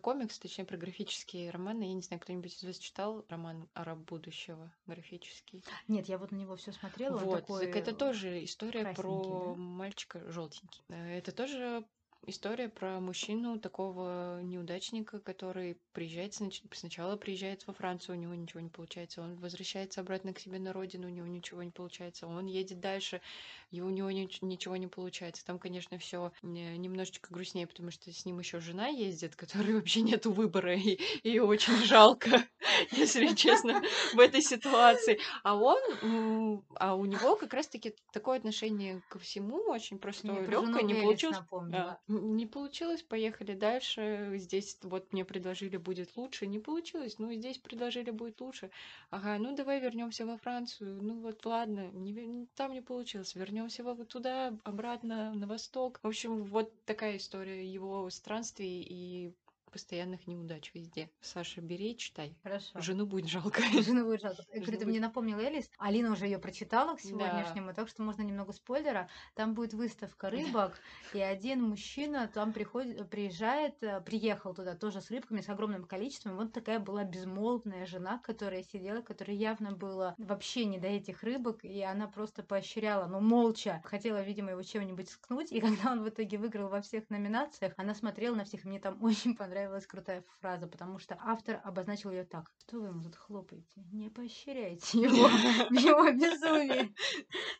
A: Комикс, точнее, про графические романы. Я не знаю, кто-нибудь из вас читал роман «Араб будущего» графический?
C: Нет, я вот на него все смотрела.
A: Вот,
C: такой,
A: так это тоже история про
C: да?
A: мальчика желтенький. Э, Это тоже История про мужчину, такого неудачника, который приезжает снач- сначала приезжает во Францию, у него ничего не получается, он возвращается обратно к себе на родину, у него ничего не получается, он едет дальше, и у него нич- ничего не получается. Там, конечно, все немножечко грустнее, потому что с ним еще жена ездит, которой вообще нету выбора, и ее очень жалко, если честно, в этой ситуации. А он, а у него как раз-таки такое отношение ко всему очень
C: Мне
A: простое,
C: про жену
A: легкое, не получилось. Да, не получилось, поехали дальше. Здесь вот мне предложили будет лучше, не получилось. Ну, здесь предложили будет лучше. Ага, ну давай вернемся во Францию. Ну вот ладно, не, там не получилось. Вернемся во- вот туда, обратно, на восток. В общем, вот такая история его странствий и постоянных неудач везде. Саша, бери, читай.
C: Хорошо.
A: Жену будет жалко.
C: Жену будет жалко.
A: Жену
C: ты
A: будет-
C: мне напомнила Элис. Алина уже ее прочитала к
A: Да.
C: сегодняшнему, так что можно немного спойлера. Там будет выставка рыбок, и один мужчина там приходит, приезжает, э, приехал туда тоже с рыбками, с огромным количеством. Вот такая была безмолвная жена, которая сидела, которая явно было вообще не до этих рыбок, и она просто поощряла, но молча. Хотела, видимо, его чем-нибудь скнуть, и когда он в итоге выиграл во всех номинациях, она смотрела на всех, и мне там очень понравилась крутая фраза, потому что автор обозначил ее так. Что вы ему тут хлопаете? Не поощряйте его в его безумии.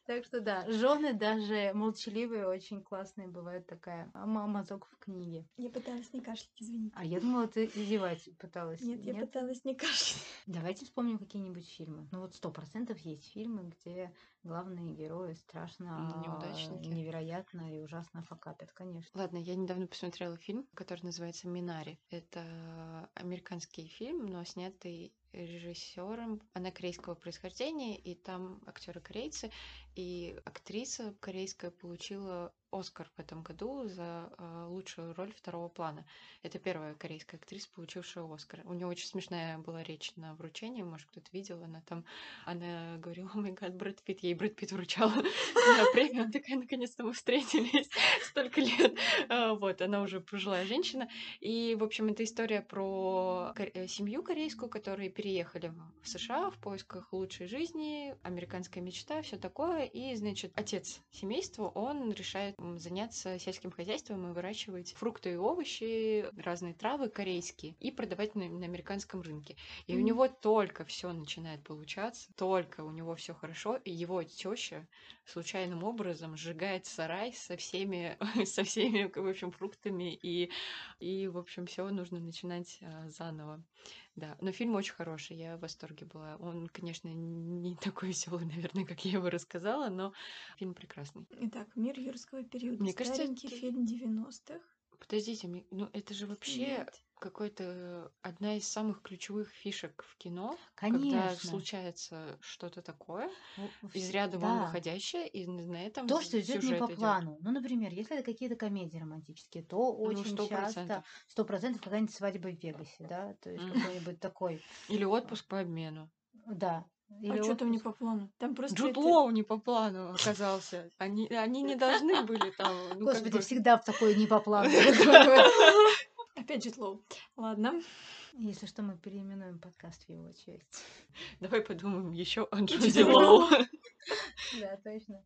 C: Так что да, жены даже молчаливые, очень классные бывают такая мазок в книге.
B: Я пыталась не кашлять, извините.
C: А я думала, ты издевать пыталась.
B: Нет, я пыталась не кашлять.
C: Давайте вспомним какие-нибудь фильмы. Ну вот сто процентов есть фильмы, где главные герои страшно,
A: Неудачники.
C: невероятно и ужасно факапят, конечно.
A: Ладно, я недавно посмотрела фильм, который называется «Минари». Это американский фильм, но снятый режиссером. Она корейского происхождения, и там актеры корейцы, и актриса корейская получила Оскар в этом году за э, лучшую роль второго плана. Это первая корейская актриса, получившая Оскар. У нее очень смешная была речь на вручении, может, кто-то видел. Она там, она говорила, о май гад, Брэд Питт, ей Брэд Питт вручал премию. Она такая, наконец-то мы встретились столько лет. А, Вот, она уже пожилая женщина. И, в общем, это история про э, семью корейскую, которые переехали в США в поисках лучшей жизни, американская мечта, все такое. И, значит, отец семейства, он решает заняться сельским хозяйством и выращивать фрукты и овощи, разные травы корейские, и продавать на, на американском рынке. И у
B: Мгм.
A: него только все начинает получаться, только у него все хорошо, и его теща случайным образом сжигает сарай со всеми, со всеми, в общем, фруктами, и, и в общем, все нужно начинать а, заново. Да, но фильм очень хороший, я в восторге была. Он, конечно, не такой веселый, наверное, как я его рассказала, но фильм прекрасный.
B: Итак, «Мир юрского периода».
A: Мне кажется,
B: Старенький
A: это-
B: фильм 90-х.
A: Подождите, мне- ну это же вообще
B: Нет.
A: какой-то одна из самых ключевых фишек в кино, когда
C: Конечно.
A: случается что-то такое,
C: В-
A: из
C: в-
A: ряда вон
C: да.
A: выходящее, и на этом
C: То, что идет не
A: сюжет
C: по
A: идет.
C: плану. Ну, например, если это какие-то комедии романтические, то
A: Ну,
C: очень
A: сто
C: часто
A: процентов.
C: сто процентов какая-нибудь свадьба в Вегасе, да, то есть
A: Мгм.
C: какой-нибудь такой,
A: Или отпуск по обмену.
C: да.
B: А
C: Или
B: что там не по плану? Там просто
A: Джуд
B: это-
A: Лоу не по плану оказался. Они, они не должны были там. Ну, как
C: Господи,
A: бы-
C: всегда в такое не по плану.
B: Опять же Лоу. Ладно.
C: Если что, мы переименуем подкаст в его честь.
A: Давай подумаем еще о
B: Джуди Лоу.
C: Да, точно.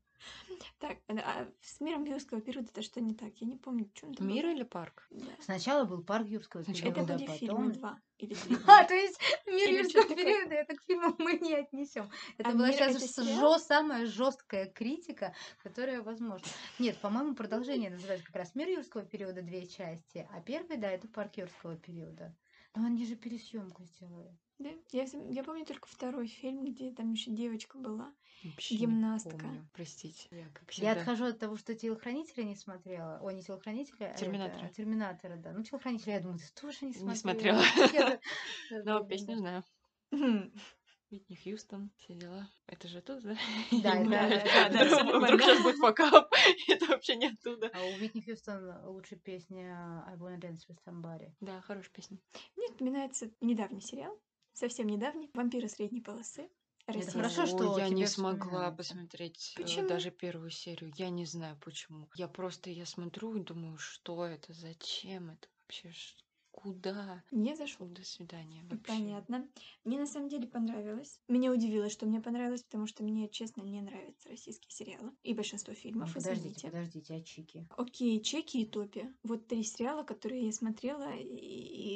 B: Так, а- а с миром юрского периода это что не так? Я не помню, что там
A: Мир или парк?
B: было. Да.
C: Сначала был парк юрского
B: Это
C: периода,
B: были фильмы
C: потом...
B: два или три.
C: А, то есть мир
B: Или
C: юрского
B: что-то такое.
C: периода это к фильму мы не отнесем. Это
B: А
C: была сейчас
B: это
C: жё- самая жесткая критика, которая возможна. Нет, по-моему, продолжение называется как раз мир юрского периода две части, а первый, да, это парк юрского периода. Но они же пересъемку сделали.
B: Да? Я, я помню только второй фильм, где там еще девочка была.
A: Вообще не
B: Гимнастка.
A: помню, Простите. Я как
C: Я
A: всегда.
C: отхожу от того, что телохранителя не смотрела. Ой, не телохранителя, а
A: Терминатора.
C: это, терминатора, да. Ну, телохранителя, я думаю, ты тоже не
A: Не
C: смотрела.
A: смотрела.
C: Я
A: Но песню знаю.
B: Мгм.
A: Витни Хьюстон, все дела. Это же оттуда, да?
C: Да, это- это-
B: да, всё
A: Вдруг сейчас будет факап. Это вообще не оттуда.
C: А у Витни Хьюстон лучшая песня I Wanna Dance With Somebody.
A: Да, хорошая песня.
B: Мне вспоминается недавний сериал, совсем недавний, «Вампиры средней полосы».
C: Это
B: Российский.
C: хорошо, что
A: я не смогла посмотреть э,
B: Почему?
A: даже первую серию. Я не знаю почему. Я просто я смотрю и думаю, что это, зачем это вообще? Куда?
B: Не зашло.
A: До свидания вообще.
B: Понятно. Мне на самом деле понравилось. Меня удивило, что мне понравилось, потому что мне, честно, не нравятся российские сериалы. И большинство фильмов,
C: Подождите,
B: извините.
C: подождите, а Чики?
B: Окей, Чеки и Топи. Вот три сериала, которые я смотрела и,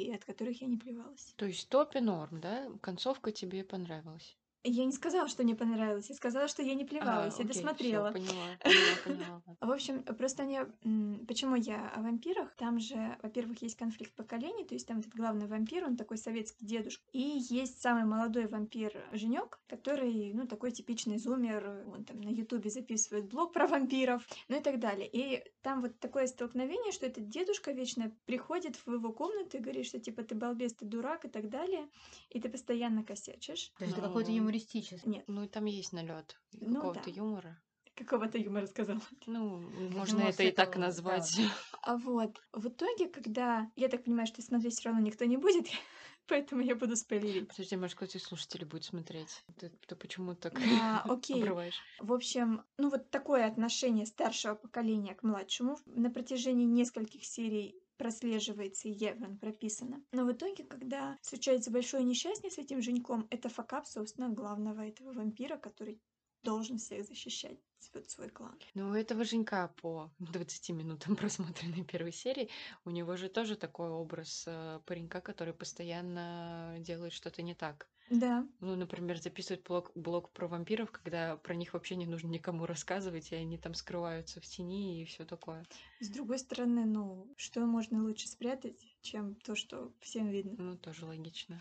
B: и от которых я не плевалась.
A: То есть топи норм, да? Концовка тебе понравилась?
B: Я не сказала, что мне понравилось. Я сказала, что я не
A: А,
B: плевалась. я
A: окей, всё,
B: досмотрела.
A: поняла, поняла, поняла. ладно.
B: В общем, просто они... м, Почему я о вампирах? Там же, во-первых, есть конфликт поколений, то есть там этот главный вампир, он такой советский дедушка. И есть самый молодой вампир Женек, который, ну, такой типичный зумер, он там на ютубе записывает блог про вампиров, ну и так далее. И там вот такое столкновение, что этот дедушка вечно приходит в его комнату и говорит, что типа ты балбес, ты дурак и так далее, и ты постоянно косячишь.
C: То есть это какой-то
A: Ну.
C: Юмористический.
B: Нет,
A: Ну, и там есть налет
B: Ну
A: какого-то
B: да.
A: юмора.
B: какого-то юмора сказала.
A: Ну, можно это и так
C: да.
A: назвать.
B: А вот, в итоге, когда... Я так понимаю, что смотреть все равно никто не будет, поэтому я буду спойлерить.
A: Подожди, может, кто-то из слушателей будет смотреть. Ты, ты почему так
B: А, окей.
A: обрываешь?
B: В общем, ну вот такое отношение старшего поколения к младшему на протяжении нескольких серий прослеживается и явно прописано. Но в итоге, когда случается большое несчастье с этим Женьком, это факап, собственно, главного этого вампира, который должен всех защищать, вот свой клан.
A: Ну, у этого Женька по 20 минутам просмотренной первой серии, у него же тоже такой образ э, паренька, который постоянно делает что-то не так.
B: Да,
A: Ну, например, записывает блог, блог про вампиров, когда про них вообще не нужно никому рассказывать, и они там скрываются в тени и все такое.
B: с другой стороны, ну, что можно лучше спрятать, чем то, что всем видно.
A: Ну, тоже логично.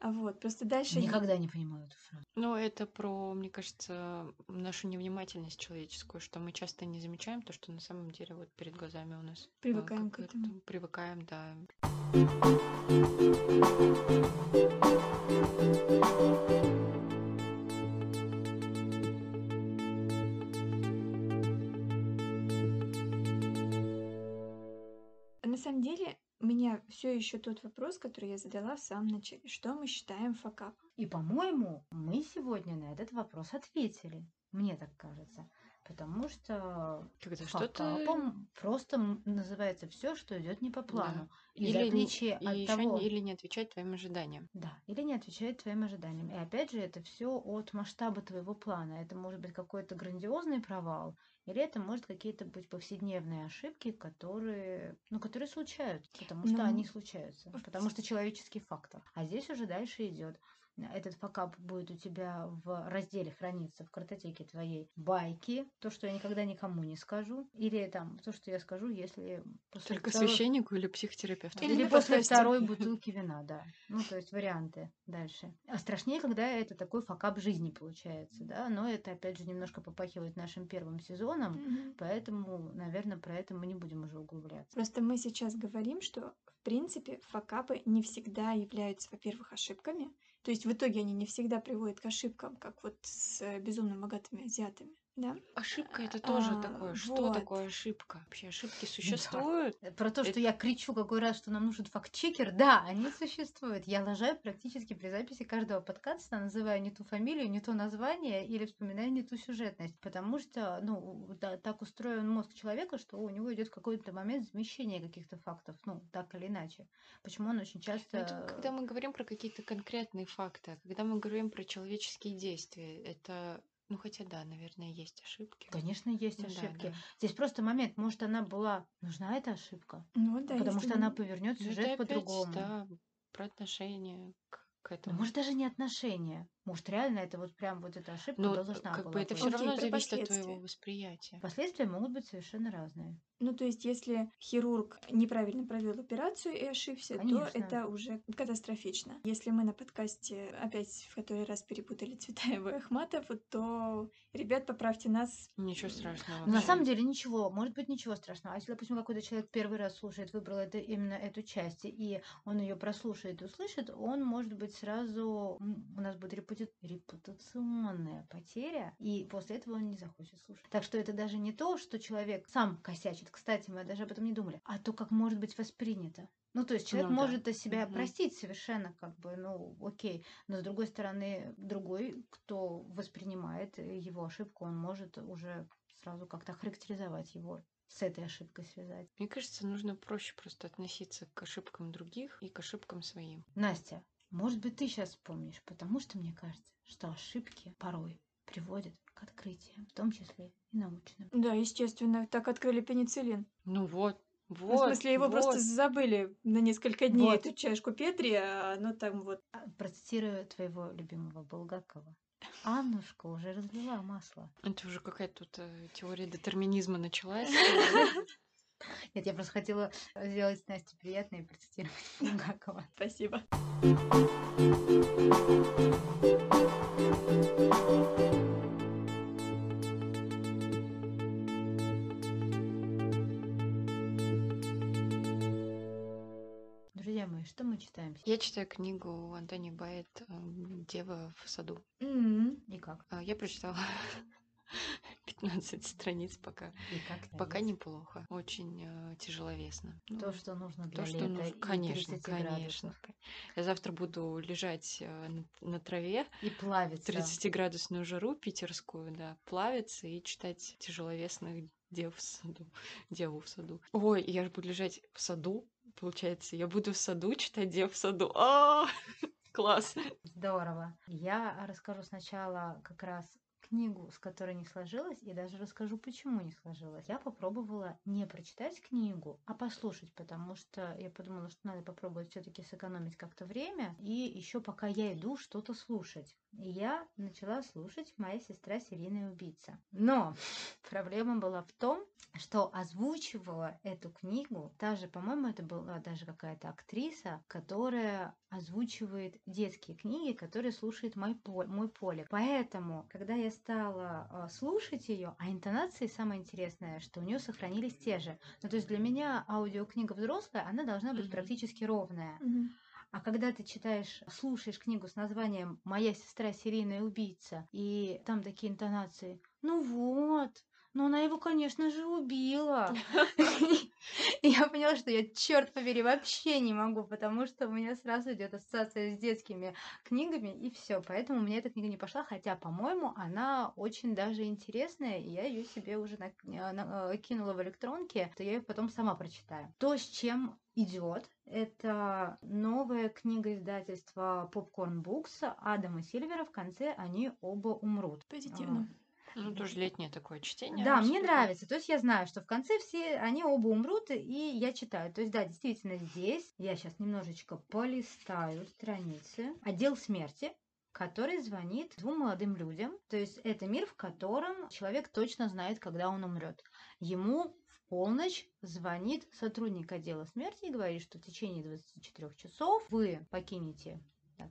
B: А вот, просто дальше...
C: Никогда не понимаю эту фразу.
A: Ну, это про, мне кажется, нашу невнимательность человеческую, что мы часто не замечаем то, что на самом деле вот перед глазами у нас.
B: Привыкаем к этому.
A: это, Привыкаем, да.
B: На самом деле, меня все еще тот вопрос, который я задала в самом начале. Что мы считаем факап?
C: И, по-моему, мы сегодня на этот вопрос ответили. Мне так кажется. Потому что
A: Когда что-то...
C: просто называется все, что идет не по плану. И в
A: Или,
C: отличие
A: и
C: от
A: ещё
C: того...
A: или не отвечать твоим ожиданиям.
C: Да, или не отвечает твоим ожиданиям. И опять же, это все от масштаба твоего плана. Это может быть какой-то грандиозный провал, или это может какие-то быть повседневные ошибки, которые, ну, которые случаются, потому что
B: Ну,
C: они случаются,
B: в-
C: потому что человеческий фактор. А здесь уже дальше идет. Этот факап будет у тебя в разделе храниться в картотеке твоей байки, то, что я никогда никому не скажу, или там то, что я скажу, если после
A: Только
C: второй-
A: священнику или психотерапевту.
B: Или
C: или после
B: подкасте.
C: второй бутылки вина, да. Ну, то есть варианты дальше. А страшнее, когда это такой факап жизни получается, да. Но это, опять же, немножко попахивает нашим первым сезоном,
B: Мгм.
C: поэтому, наверное, про это мы не будем уже углубляться.
B: Просто мы сейчас говорим, что в принципе факапы не всегда являются, во-первых, ошибками. То есть в итоге они не всегда приводят к ошибкам, как вот с э, безумно богатыми азиатами. Да?
A: Ошибка это тоже
B: А,
A: такое. Что
B: вот.
A: такое ошибка? Вообще ошибки существуют?
C: Э, Про то, что
A: Это-
C: я кричу какой раз, что нам нужен факт-чекер, да, они существуют. Я лажаю практически при записи каждого подкаста, называю не ту фамилию, не то название или вспоминаю не ту сюжетность, потому что, ну, да, так устроен мозг человека, что у него идет какой-то момент замещения каких-то фактов, ну, так или иначе. Почему он очень часто...
A: это когда мы говорим про какие-то конкретные факты, а когда мы говорим про человеческие действия, это, ну хотя да, наверное, есть ошибки.
C: Конечно, есть
A: Ну да,
C: ошибки.
A: да.
C: Здесь просто момент, может, она была нужна эта ошибка,
B: Ну да,
C: потому что она
B: не-
C: повернет
A: Ну,
C: сюжет по-другому.
A: да, про отношение к, к
C: Ну,
A: этому.
C: может, даже не отношения. Может, реально это вот прям вот эта ошибка
A: Ну,
C: должна
A: как
C: была
A: бы это
C: быть.
A: все равно зависит от твоего
B: последствия.
A: восприятия.
C: Последствия могут быть совершенно разные.
B: Ну, то есть, если хирург неправильно провел операцию и ошибся,
C: Конечно.
B: то это уже катастрофично. Если мы на подкасте опять в который раз перепутали Цветаева и Ахматов, то, ребят, поправьте нас.
A: Ничего страшного.
C: Но на
A: вообще.
C: самом деле ничего, может быть ничего страшного. А если, допустим, какой-то человек первый раз слушает, выбрал это, именно эту часть, и он ее прослушает и услышит, он, может быть, сразу... У нас будет репути- репутационная потеря, и после этого он не захочет слушать. Так что это даже не то, что человек сам косячит. Кстати, мы даже об этом не думали. А то, как может быть воспринято. Ну, то есть человек
A: Ну да.
C: может себя
A: Мгм.
C: простить совершенно, как бы, ну, окей. Но с другой стороны, другой, кто воспринимает его ошибку, он может уже сразу как-то характеризовать его с этой ошибкой связать.
A: Мне кажется, нужно проще просто относиться к ошибкам других и к ошибкам своим.
C: Настя, может быть, ты сейчас вспомнишь, потому что мне кажется, что ошибки порой приводят к открытиям, в том числе и научным.
B: Да, естественно, так открыли пенициллин.
A: Ну вот,
B: Ну,
A: вот.
B: в смысле, его
A: вот.
B: просто забыли на несколько дней,
C: Вот.
B: эту чашку Петри, а оно там вот...
C: А, Процитирую твоего любимого Булгакова. Аннушка уже разлила масло.
A: Это уже какая-то тут э, теория детерминизма началась.
C: Нет, я просто хотела сделать Насте приятно и процитировать Булгакова.
B: Спасибо.
C: Друзья мои, что мы читаем?
A: Я читаю книгу Антони Байет эм, «Дева в саду».
B: М.
C: И как?
A: А, Я прочитала 15 страниц пока.
C: И как
A: Пока
C: нравится?
A: неплохо. Очень э, тяжеловесно.
C: То,
A: Ну,
C: что нужно для
A: то, что
C: лета
A: нужно.
C: и
A: Конечно,
C: 30
A: конечно.
C: градусов.
A: Я завтра буду лежать э, на, на траве,
C: И плавится.
A: 30-градусную жару питерскую, да, плавиться и читать тяжеловесных дев в саду. Деву в саду. Ой, я же буду лежать в саду, получается. Я буду в саду читать дев в саду. А, класс!
C: Здорово. Я расскажу сначала как раз книгу, с которой не сложилось, и даже расскажу, почему не сложилось. Я попробовала не прочитать книгу, а послушать, потому что я подумала, что надо попробовать все-таки сэкономить как-то время, и еще пока я иду что-то слушать. И я начала слушать «Моя сестра серийная убийца». Но проблема была в том, что озвучивала эту книгу, та же, по-моему, это была даже какая-то актриса, которая озвучивает детские книги, которые слушает мой, мой поле. Поэтому, когда я стала а, слушать ее, а интонации самое интересное, что у нее сохранились те же. Ну, то есть для меня аудиокнига взрослая, она должна быть
A: Мгм.
C: практически ровная.
B: Мгм.
C: А когда ты читаешь, слушаешь книгу с названием «Моя сестра серийная убийца», и там такие интонации, ну вот, но она его, конечно же, убила. И я поняла, что я, черт побери, вообще не могу, потому что у меня сразу идет ассоциация с детскими книгами, и все. Поэтому мне эта книга не пошла, хотя, по-моему, она очень даже интересная, и я ее себе уже на- э, кинула в электронке, то я ее потом сама прочитаю. То, с чем идет, это новая книга издательства Popcorn Books Адама Сильвера. В конце они оба умрут.
B: Позитивно.
A: Ну, тоже летнее такое чтение.
C: Да, мне нравится. То есть я знаю, что в конце все они оба умрут, и я читаю. То есть, да, действительно, здесь я сейчас немножечко полистаю страницы. Отдел смерти который звонит двум молодым людям. То есть это мир, в котором человек точно знает, когда он умрет. Ему в полночь звонит сотрудник отдела смерти и говорит, что в течение 24 часов вы покинете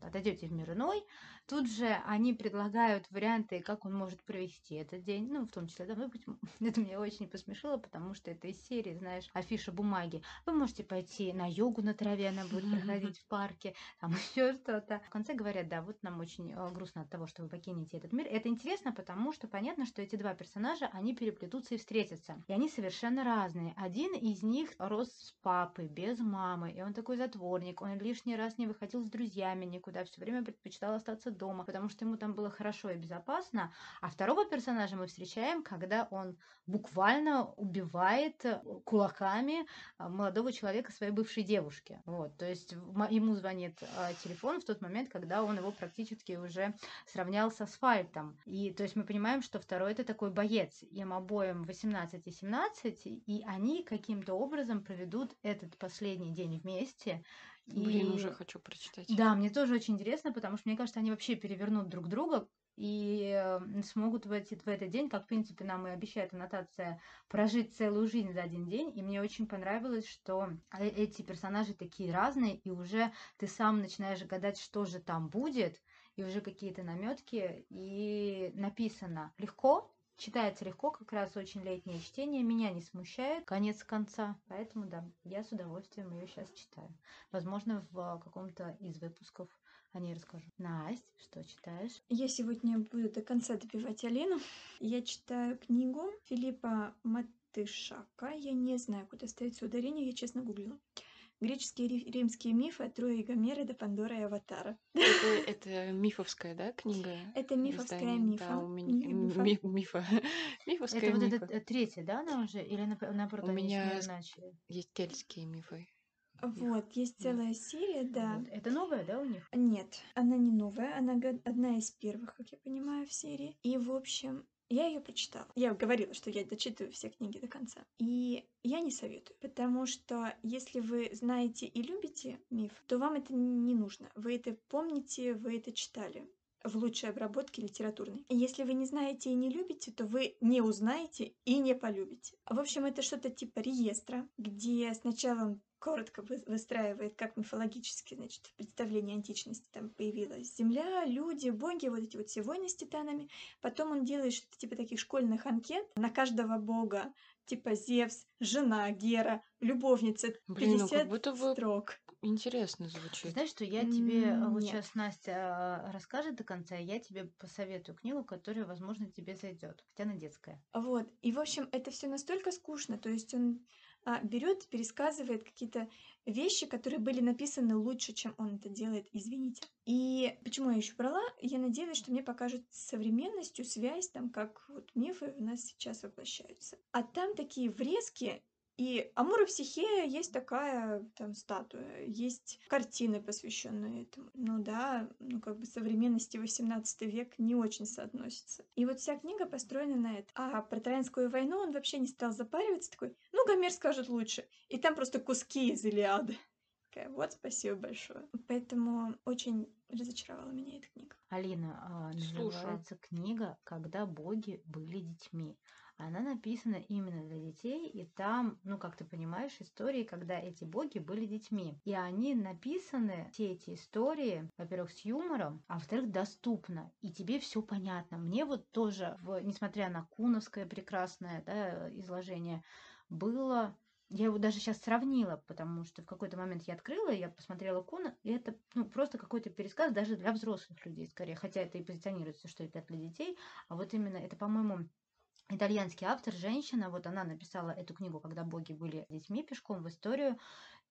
C: отойдете в мир иной. Тут же они предлагают варианты, как он может провести этот день. Ну, в том числе, да, быть, это меня очень посмешило, потому что это из серии, знаешь, афиша бумаги. Вы можете пойти на йогу на траве, она будет проходить в парке, там еще что-то. В конце говорят, да, вот нам очень э, грустно от того, что вы покинете этот мир. Это интересно, потому что понятно, что эти два персонажа, они переплетутся и встретятся. И они совершенно разные. Один из них рос с папой, без мамы, и он такой затворник, он лишний раз не выходил с друзьями никуда, все время предпочитал остаться дома, потому что ему там было хорошо и безопасно. А второго персонажа мы встречаем, когда он буквально убивает э, кулаками а, молодого человека своей бывшей девушки. Вот, то есть ему звонит а, телефон в тот момент, когда он его практически уже сравнял с асфальтом. И то есть мы понимаем, что второй это такой боец. Им обоим 18 и 17, и они каким-то образом проведут этот последний день вместе.
A: Блин,
C: И-
A: уже хочу прочитать.
C: да, мне тоже очень интересно, потому что мне кажется, они вообще перевернут друг друга и э, смогут в, эти, в этот день, как, в принципе, нам и обещает аннотация, прожить целую жизнь за один день. И мне очень понравилось, что э- эти персонажи такие разные, и уже ты сам начинаешь гадать, что же там будет, и уже какие-то наметки, и написано легко, Читается легко, как раз очень летнее чтение, меня не смущает, конец конца, поэтому да, я с удовольствием ее сейчас читаю. Возможно, в а, каком-то из выпусков о ней расскажу. Настя, что читаешь?
B: Я сегодня буду до конца добивать Алину. Я читаю книгу Филиппа Матышака. Я не знаю, куда ставится ударение, я честно гуглила. Греческие и римские мифы от Трои и Гомера до Пандоры и Аватара.
A: Это, это мифовская, да, книга?
B: Это мифовская
A: Издание?
B: мифа.
A: Да, у меня
B: Мифа.
A: ми- мифа. Мифовская
C: Это вот
A: мифа.
C: это э, третья, да, она уже? Или нап- наоборот,
A: У
C: они
A: меня с-
C: начали?
A: Есть кельтские мифы.
B: Вот, есть
C: Да.
B: целая серия, да.
C: Вот. Это новая, да, у них?
B: Нет, она не новая, она одна из первых, как я понимаю, в серии. И, в общем, я ее прочитала. Я говорила, что я дочитываю все книги до конца. И я не советую, потому что если вы знаете и любите миф, то вам это не нужно. Вы это помните, вы это читали в лучшей обработке литературной. Если вы не знаете и не любите, то вы не узнаете и не полюбите. В общем, это что-то типа реестра, где сначала коротко вы- выстраивает, как мифологически, значит, в представлении античности там появилась земля, люди, боги, вот эти вот все войны с титанами. Потом он делает что-то типа таких школьных анкет на каждого бога, типа Зевс, жена Гера, любовница,
A: Блин, ну
B: 50
A: как будто бы
B: строк.
A: интересно звучит.
C: знаешь, что я тебе, э, вот сейчас Настя э, расскажет до конца, я тебе посоветую книгу, которая, возможно, тебе зайдет, хотя она детская.
B: Вот. И, в общем, это все настолько скучно. То есть он берет, пересказывает какие-то вещи, которые были написаны лучше, чем он это делает, извините. И почему я еще брала? Я надеялась, что мне покажут современностью связь, там, как вот мифы у нас сейчас воплощаются. А там такие врезки, и Амура Психея есть такая там статуя, есть картины, посвященные этому. Ну да, ну как бы современности 18 век не очень соотносится. И вот вся книга построена на это. А про Троянскую войну он вообще не стал запариваться, такой, ну Гомер скажет лучше. И там просто куски из Илиады. Такая, вот, спасибо большое. Поэтому очень разочаровала меня эта книга.
C: Алина, а,
A: Слушаю.
C: называется книга «Когда боги были детьми». Она написана именно для детей, и там, ну, как ты понимаешь, истории, когда эти боги были детьми. И они написаны, все эти истории, во-первых, с юмором, а во-вторых, доступно. И тебе все понятно. Мне вот тоже, в- несмотря на куновское прекрасное да, изложение, было я его даже сейчас сравнила, потому что в какой-то момент я открыла, я посмотрела Куна, и это ну, просто какой-то пересказ даже для взрослых людей скорее, хотя это и позиционируется, что это для детей, а вот именно это, по-моему, итальянский автор, женщина, вот она написала эту книгу, когда боги были детьми пешком в историю,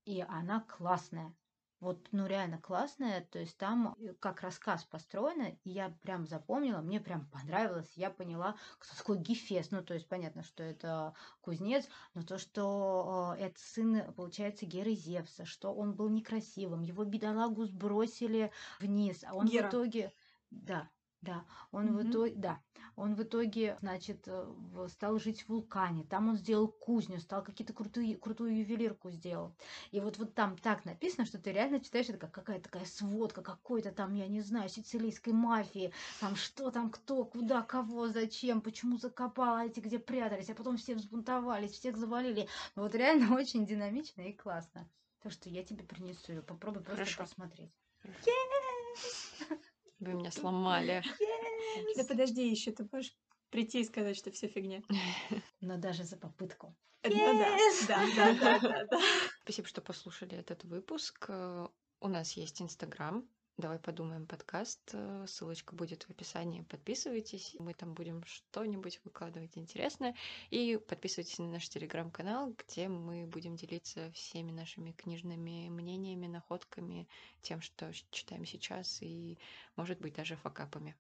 C: и она классная. Вот, ну, реально классная, то есть там э, как рассказ построено, и я прям запомнила, мне прям понравилось, я поняла, кто такой Гефест, ну, то есть понятно, что это кузнец, но то, что э, это сын, получается, Геры Зевса, что он был некрасивым, его бедолагу сбросили вниз, а он
B: Гера.
C: в итоге... Да, да, он в
B: Мгм.
C: итоге, да, он в итоге, значит, э, в- стал жить в вулкане, там он сделал кузню, стал какие-то крутые, крутую ювелирку сделал. И вот, вот там так написано, что ты реально читаешь, это как какая-то такая сводка какой-то там, я не знаю, сицилийской мафии, там что там, кто, куда, кого, зачем, почему закопал, а эти где прятались, а потом все взбунтовались, всех завалили. Ну, Вот реально очень динамично и классно. Так что я тебе принесу ее, попробуй просто
A: Хорошо.
C: посмотреть.
A: Вы меня сломали.
B: Да подожди, еще ты можешь прийти и сказать, что все фигня.
C: Но даже за попытку.
B: Да, да, да, да, да, да.
A: Спасибо, что послушали этот выпуск. Э, У нас есть Инстаграм. Давай подумаем подкаст. Э, Ссылочка будет в описании. Подписывайтесь. Мы там будем что-нибудь выкладывать интересное. И подписывайтесь на наш телеграм-канал, где мы будем делиться всеми нашими книжными мнениями, находками, тем, что читаем сейчас, и, может быть, даже факапами.